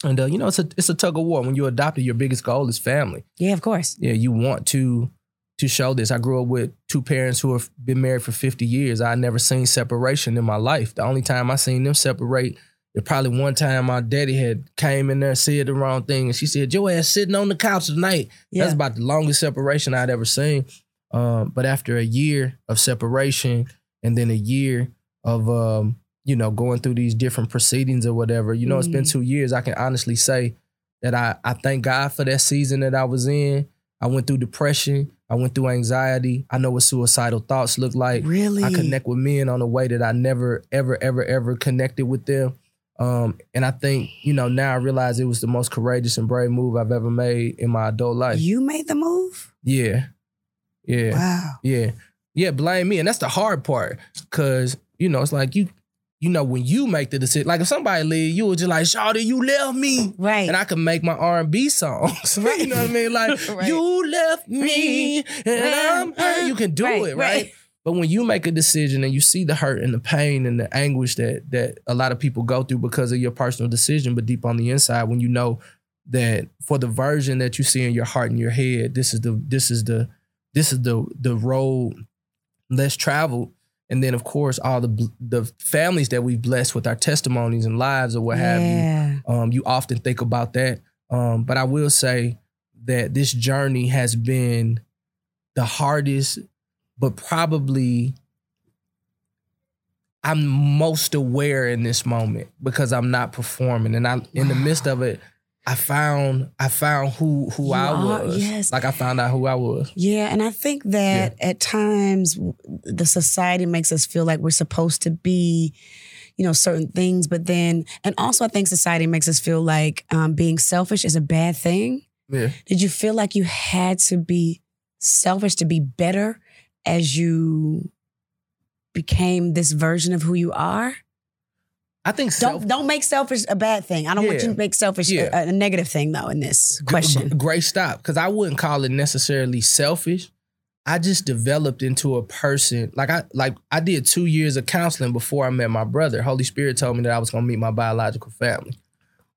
And uh, you know, it's a it's a tug of war. When you're adopted, your biggest goal is family. Yeah, of course. Yeah, you want to to show this. I grew up with two parents who have been married for 50 years. I never seen separation in my life. The only time I seen them separate is probably one time my daddy had came in there, said the wrong thing, and she said, Your ass sitting on the couch tonight. Yeah. That's about the longest separation I'd ever seen. Um, but after a year of separation and then a year of um, you know, going through these different proceedings or whatever, you know, it's been Mhm. two years. I can honestly say that I, I thank God for that season that I was in. I went through depression. I went through anxiety. I know what suicidal thoughts look like. really? I connect with men on a way that I never, ever, ever, ever connected with them. Um, and I think, you know, now I realize it was the most courageous and brave move I've ever made in my adult life. You made the move? Yeah. Yeah. Wow. Yeah. Yeah. Blame me. And that's the hard part. Cause, you know, it's like you, you know, when you make the decision, like if somebody leave, you were just like, Shawty, you left me. Right. And I can make my R and B songs. you know what I mean? Like Right. you left me and I'm hurt. You can do Right, it, right? But when you make a decision and you see the hurt and the pain and the anguish that that a lot of people go through because of your personal decision, but deep on the inside, when you know that for the version that you see in your heart and your head, this is the this is the this is the the road less traveled. And then of course all the the families that we've blessed with our testimonies and lives or what have you um, you often think about that. Um, but I will say that this journey has been the hardest, but probably I'm most aware in this moment because I'm not performing, and I in the midst of it, I found I found who who You I are- was. yes. like I found out who I was. Yeah, and I think that at times the society makes us feel like we're supposed to be, you know, certain things, but then, and also I think society makes us feel like um, being selfish is a bad thing. Yeah, Did you feel like you had to be selfish to be better as you became this version of who you are? I think Don't don't make selfish a bad thing. I don't want you to make selfish a- Yeah. a, a negative thing though in this question. g- great stop. Because I wouldn't call it necessarily selfish. I just developed into a person like I like I did two years of counseling before I met my brother. Holy Spirit told me that I was gonna meet my biological family,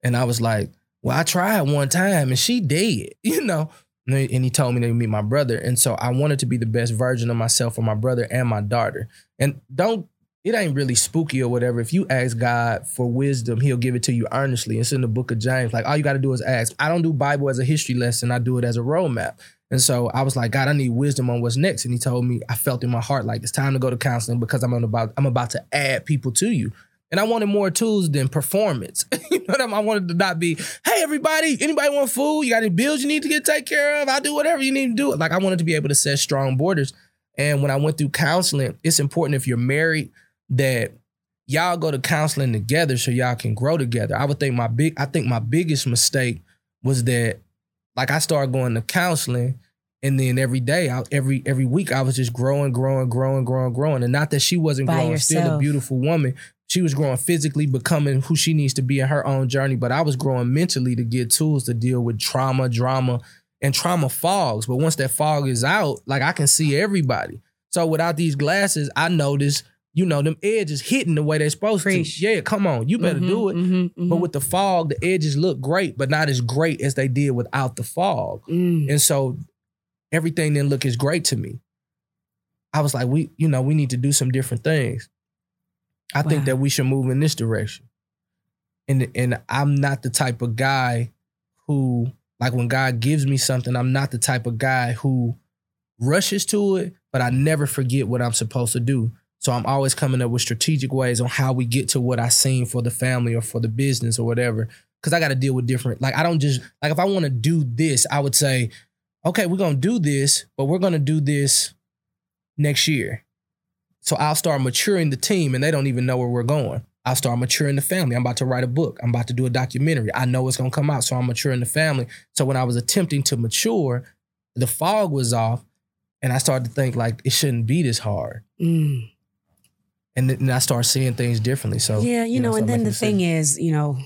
and I was like, "Well, I tried one time and she did," you know. And he told me to meet my brother, and so I wanted to be the best version of myself for my brother and my daughter. And don't it ain't really spooky or whatever. If you ask God for wisdom, He'll give it to you earnestly. It's in the book of James. Like all you got to do is ask. I don't do Bible as a history lesson. I do it as a roadmap. And so I was like, God, I need wisdom on what's next. And He told me, I felt in my heart like it's time to go to counseling because I'm about I'm about to add people to you. And I wanted more tools than performance. you know what I mean? I wanted to not be, hey everybody, anybody want food? You got any bills you need to get taken care of? I'll do whatever you need to do. Like I wanted to be able to set strong borders. And when I went through counseling, it's important if you're married that y'all go to counseling together so y'all can grow together. I would think my big I think my biggest mistake was that like I started going to counseling and then every day I, every every week I was just growing, growing, growing, growing, growing. And not that she wasn't By growing, still a beautiful woman. She was growing physically, becoming who she needs to be in her own journey. But I was growing mentally to get tools to deal with trauma, drama, and trauma fogs. But once that fog is out, like I can see everybody. So without these glasses, I notice, you know, them edges hitting the way they're supposed Preach. to. Yeah, come on, you better Mhm, do it. mhm, mhm. But with the fog, the edges look great, but not as great as they did without the fog. Mm. And so everything didn't look as great to me. I was like, we, you know, we need to do some different things. I think that we should move in this direction. And and I'm not the type of guy who, like when God gives me something, I'm not the type of guy who rushes to it, but I never forget what I'm supposed to do. So I'm always coming up with strategic ways on how we get to what I seen for the family or for the business or whatever. Cause I got to deal with different, like I don't just, like if I want to do this, I would say, okay, we're to do this, but we're to do this next year. So I'll start maturing the team and they don't even know where we're going. I'll start maturing the family. I'm about to write a book. I'm about to do a documentary. I know it's to come out. So I'm maturing the family. So when I was attempting to mature, the fog was off and I started to think like it shouldn't be this hard. Mm. And then I start seeing things differently. So yeah, you, know, so and then the thing is, you know,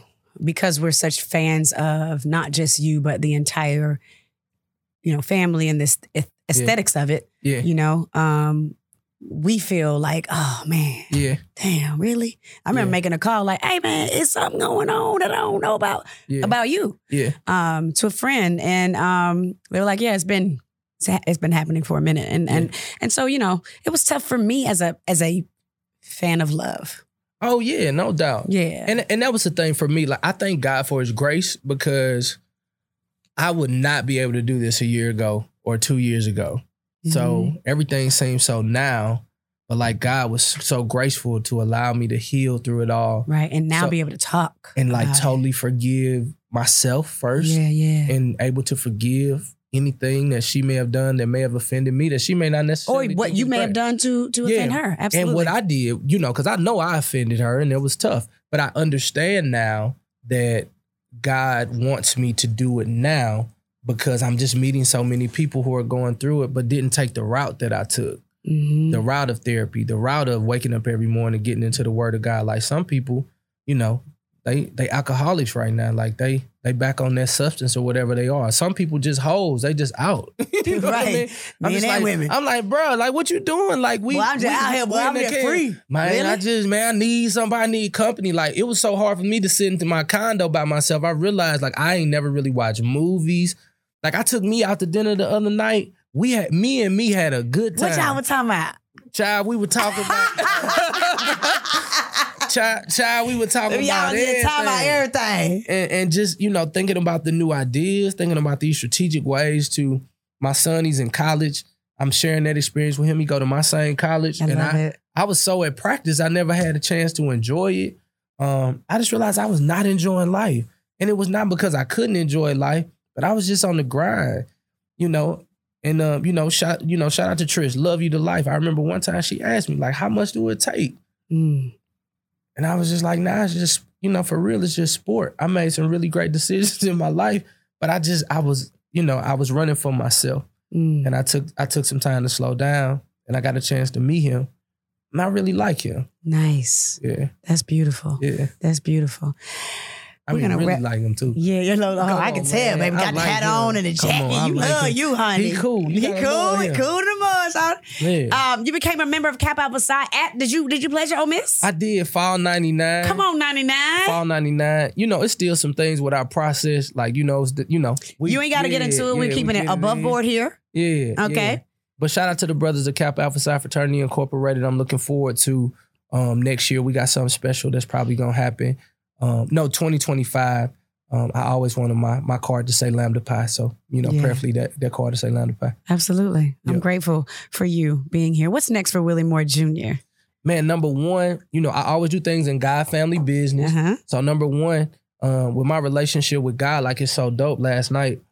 because we're such fans of not just you, but the entire you know, family and this aesthetics of it, Yeah. you know, um, we feel like, oh man, Yeah. damn, really? I remember Yeah. making a call like, hey man, it's something going on that I don't know about Yeah. about you. yeah. Um, to a friend. And um they were like, Yeah, it's been it's been happening for a minute. And and and so, you know, it was tough for me as a as a fan of love. Oh yeah, no doubt. Yeah. And and that was the thing for me. Like I thank God for his grace because I would not be able to do this a year ago or two years ago. So Mhm. everything seems so now, but like God was so graceful to allow me to heal through it all right. And now so- be able to talk. and like about it. totally forgive myself first Yeah, yeah. and able to forgive anything that she may have done that may have offended me that she may not necessarily or what you may have done to to Yeah. offend her. Absolutely. And what I did, you know, because I know I offended her and it was tough. But I understand now that God wants me to do it now because I'm just meeting so many people who are going through it, but didn't take the route that I took. Mhm. The route of therapy, the route of waking up every morning, getting into the word of God. Like some people, you know, they they alcoholics right now. Like they they back on that substance or whatever they are. Some people just hoes. They just out. you know what I Right. mean? I'm Men and like, women. I'm like, bro, like what you doing? Like we, Boy, I'm just we- out here, boy, I'm just free. Man, Really? I just man, I need somebody, I need company. Like it was so hard for me to sit into my condo by myself. I realized like I ain't never really watched movies. Like I took me out to dinner the other night. We had me and me had a good time. what y'all were talking about? Child, we were talking about child, child, we were talking Y'all about just talking about everything everything. and, and just you know thinking about the new ideas, thinking about these strategic ways to my son. He's in college. I'm sharing that experience with him. He go to my same college, I and I it. I was so at practice, I never had a chance to enjoy it. Um, I just realized I was not enjoying life, and it was not because I couldn't enjoy life, but I was just on the grind, you know. And um, you know, shout you know, shout out to Trish, love you to life. I remember one time she asked me like, "How much do it take?" Mm. And I was just like, nah, it's just, you know, for real, it's just sport. I made some really great decisions in my life, but I just, I was, you know, I was running for myself. Mm. And I took, I took some time to slow down and I got a chance to meet him. And I really like him. Nice. Yeah. That's beautiful. Yeah. That's beautiful. I We're gonna really wrap- like him too. Yeah, you know, oh, Come I on, can tell, man. baby. I Got the like hat him. on and the Come jacket. on, you like love him. you, honey. He cool. He cool. He cool to the most. huh? Yeah. Um, you became a member of Kappa Alpha Psi at did you did you pledge your Ole Miss? I did fall 99. Come on, 99. Fall 99. You know, it's still some things with our process. Like, you know, it's the, you know. we- you ain't got to get into it. We're keeping we it above board here. Yeah. Okay. yeah. But shout out to the brothers of Kappa Alpha Psi Fraternity Incorporated. I'm looking forward to um, next year. We got something special that's probably gonna happen. Um, no, 2025. Um, I always wanted my my card to say Lambda Pi, so you know, Yeah. prayerfully that that card to say Lambda Pi. Absolutely. I'm Yep. grateful for you being here. What's next for Willie Moore Jr.? Man, number one, you know, I always do things in God family business. Uh-huh. So number one, um, with my relationship with God, like it's so dope. Last night,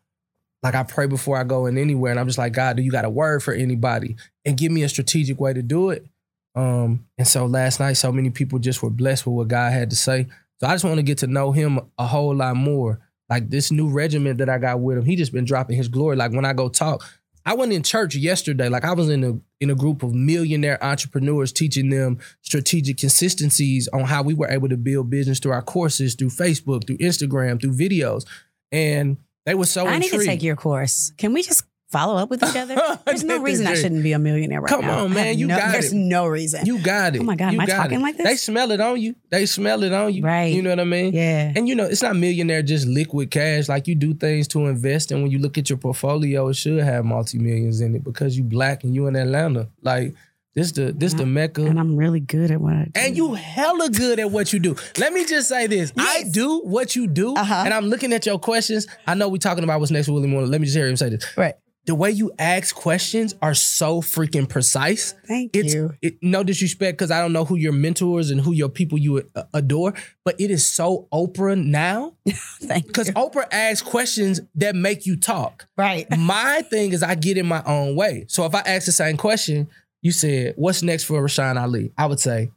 like I pray before I go in anywhere, and I'm just like, God, do you got a word for anybody? And give me a strategic way to do it. Um, and so last night, so many people just were blessed with what God had to say. So I just want to get to know Him a whole lot more. Like this new regiment that I got with Him, He just been dropping His glory. Like when I go talk, I went in church yesterday. Like I was in a in a group of millionaire entrepreneurs teaching them strategic consistencies on how we were able to build business through our courses, through Facebook, through Instagram, through videos. And they were so I need intrigued. to take your course. Can we just follow up with each other? There's no reason I shouldn't be a millionaire right Come now. Come on, man. You no, got There's it. There's no reason. You got it. Oh my God, You am I talking it. like this? They smell it on you. They smell it on you. Right. You know what I mean? yeah. And you know, it's not millionaire just liquid cash. Like you do things to invest, and when you look at your portfolio, it should have multi millions in it because you black and you in Atlanta. Like this the this the mecca. and I'm really good at what I do. And you hella good at what you do. Let me just say this. I do what you do. Uh-huh. And I'm looking at your questions. I know we talking about what's next with Willie Moore. Let me just hear him say this. right. The way you ask questions are so freaking precise. Thank It's you. it, no disrespect because I don't know who your mentors and who your people you uh, adore, but it is so Oprah now Thank you. because. Oprah asks questions that make you talk. Right. My thing is I get in my own way. So if I ask the same question, you said, "What's next for Rashan Ali?" I would say,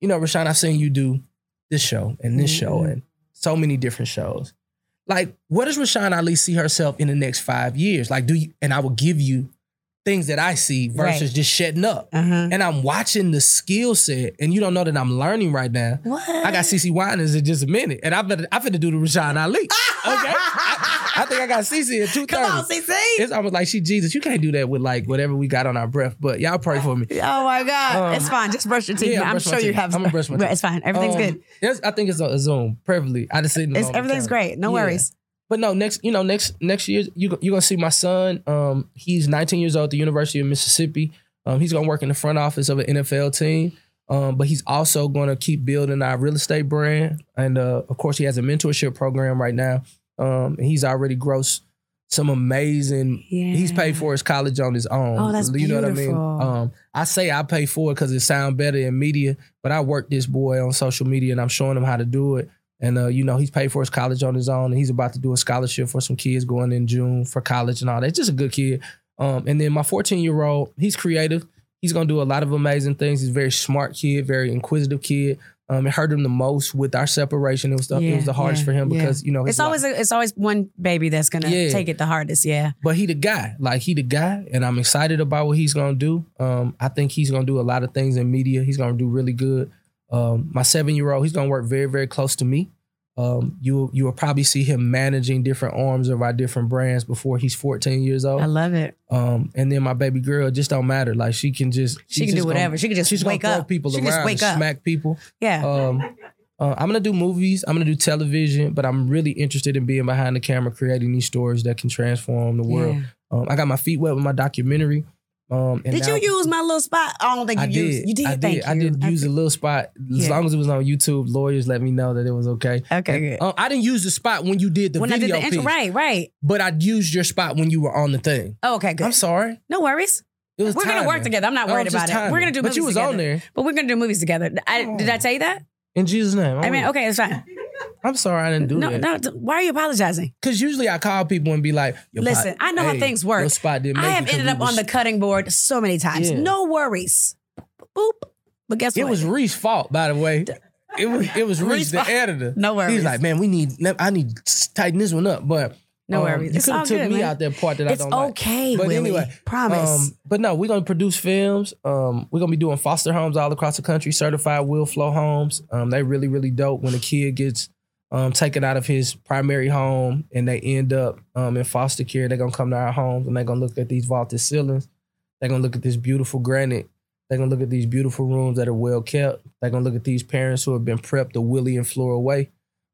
"You know, Rashan, I've seen you do this show and this show Mhm. and so many different shows. Like, what does Rashan Ali see herself in the next five years? Like, do you?" And I will give you things that I see versus Right. just shutting up. Uh-huh. And I'm watching the skill set, and you don't know that I'm learning right now. What? I got CeCe Winans in just a minute, and I'm gonna I'm finna do the Rashan Ali. Okay, I, I think I got CeCe at two Come on, thirty. CeCe. It's almost like she Jesus. You can't do that with like whatever we got on our breath. But y'all pray for me. Oh my God. Um, it's fine. Just brush your teeth. yeah, I'm sure you have I'ma brush my teeth. It's fine. Everything's Um, good. Yes, I think it's a, a Zoom. Preferably, I just. It's, everything's great. No Yeah. worries. But no, next you know next next year you you're gonna see my son. Um, he's 19 years old at the University of Mississippi. Um, he's gonna work in the front office of an NFL team. Um, but he's also gonna keep building our real estate brand, and uh, of course he has a mentorship program right now. Um, and he's already grossed some amazing. Yeah. He's paid for his college on his own. Oh, that's you know what I mean. Um, I say I pay for it because it sounds better in media, but I work this boy on social media and I'm showing him how to do it. And uh, you know, he's paid for his college on his own, and he's about to do a scholarship for some kids going in June for college and all that. Just a good kid. Um, and then my 14 year old, he's creative. He's gonna do a lot of amazing things. He's a very smart kid, very inquisitive kid. Um, it hurt him the most with our separation. It was the, it was the hardest yeah, for him yeah. because you know It's always a, it's always one baby that's gonna Yeah. take it the hardest. Yeah. but he the guy. Like he the guy, and I'm excited about what he's gonna do. Um, I think he's gonna do a lot of things in media. He's gonna do really good. Um, my seven year old, he's gonna work very very close to me. Um, you you will probably see him managing different arms of our different brands before he's 14 years old. I love it. Um, and then my baby girl it just don't matter. Like she can just She she's can do just gonna- whatever. She can just she's wake gonna up. people She around, just wake up. smack people. Yeah. Um, uh, I'm gonna do movies. I'm gonna do television, but I'm really interested in being behind the camera, creating these stories that can transform the world. Yeah. Um, I got my feet wet with my documentary. Um, and Did now- you use my little spot? I don't think you I used. did. You did. I Thank did. I did use a little spot. As Yeah. long as it was on YouTube, lawyers let me know that it was okay. Okay, And, good. uh, I didn't use the spot when you did the when I did video the intro, right, right. but I used your spot when you were on the thing. Oh, okay, good. I'm sorry. No worries. It was We're gonna work together. I'm not Oh, worried about it. We're gonna do But movies you was together. on there But we're gonna do movies together. I, Did I tell you that? in Jesus' name. I mean, okay, it's fine. I'm sorry I didn't do No, that. no. Why are you apologizing? Because usually I call people and be like, "Your Listen, pot- I know how things work. Your spot didn't make I it ended up on the cutting board so many times. Yeah. No worries. Boop. But guess It what? It was Reese's fault, by the way. It was it was Reese Reese, the editor. No worries. He's like, man, we need. I need to tighten this one up, but No um, worries. You could have took good, me man. out that part that it's I don't like. okay, But Willie. anyway, Promise. Um, but no, we're gonna produce films. Um, we're gonna be doing foster homes all across the country, certified will flow homes. Um, they really, really dope when a kid gets um taken out of his primary home and they end up um in foster care. They're gonna come to our homes and they're gonna look at these vaulted ceilings. They're gonna look at this beautiful granite. They're gonna look at these beautiful rooms that are well kept. They're gonna look at these parents who have been prepped the Willie and floor away.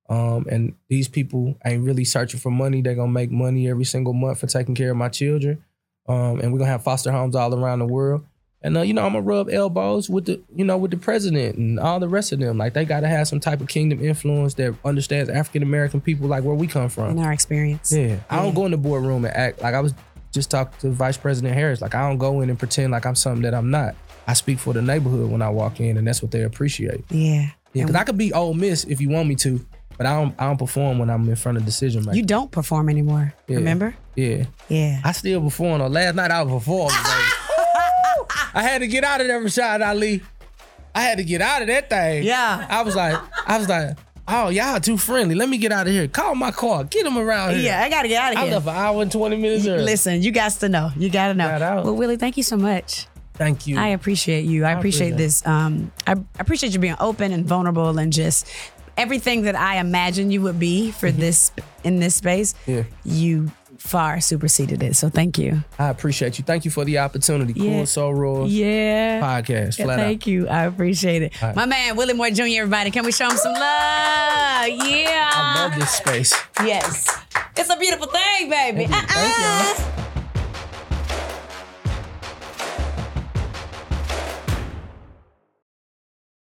Um, and these people ain't really searching for money. They're gonna make money every single month for taking care of my children. Um, and we're gonna have foster homes all around the world. And uh, you know, I'm gonna rub elbows with the, you know, with the president and all the rest of them. Like they gotta have some type of kingdom influence that understands African American people, like where we come from. in our experience. Yeah, I don't go in the boardroom and act like I was just talking to Vice President Harris. Like I don't go in and pretend like I'm something that I'm not. I speak for the neighborhood when I walk in, and that's what they appreciate. Yeah. Yeah, because I could be Ole Miss if you want me to, but I don't. I don't perform when I'm in front of decision makers. You don't perform anymore. Yeah. Remember? yeah, Yeah. I still perform. Though. Last night I was performing. I had to get out of there, Rashan Ali. I had to get out of that thing. Yeah. I was like, I was like, oh y'all too friendly. Let me get out of here. Call my car. Get him around here. Yeah, I gotta get out of here. I left an hour and twenty minutes early. Listen, you got to know. You got to know. Got. Well, Willie, thank you so much. Thank you. I appreciate you. I, appreciate appreciate this. Um, I I appreciate you being open and vulnerable and just everything that I imagined you would be for this in this space. Mm-hmm. Yeah. You far superseded it. So thank you. I appreciate you. Thank you for the opportunity. Yeah. Cool Soror Yeah. podcast. Yeah, Flat out. Thank you. I appreciate it. Right. My man, Willie Moore Jr., everybody. Can we show him some love? Yeah. I love this space. Yes. It's a beautiful thing, baby. Thank you. Thank Uh-uh.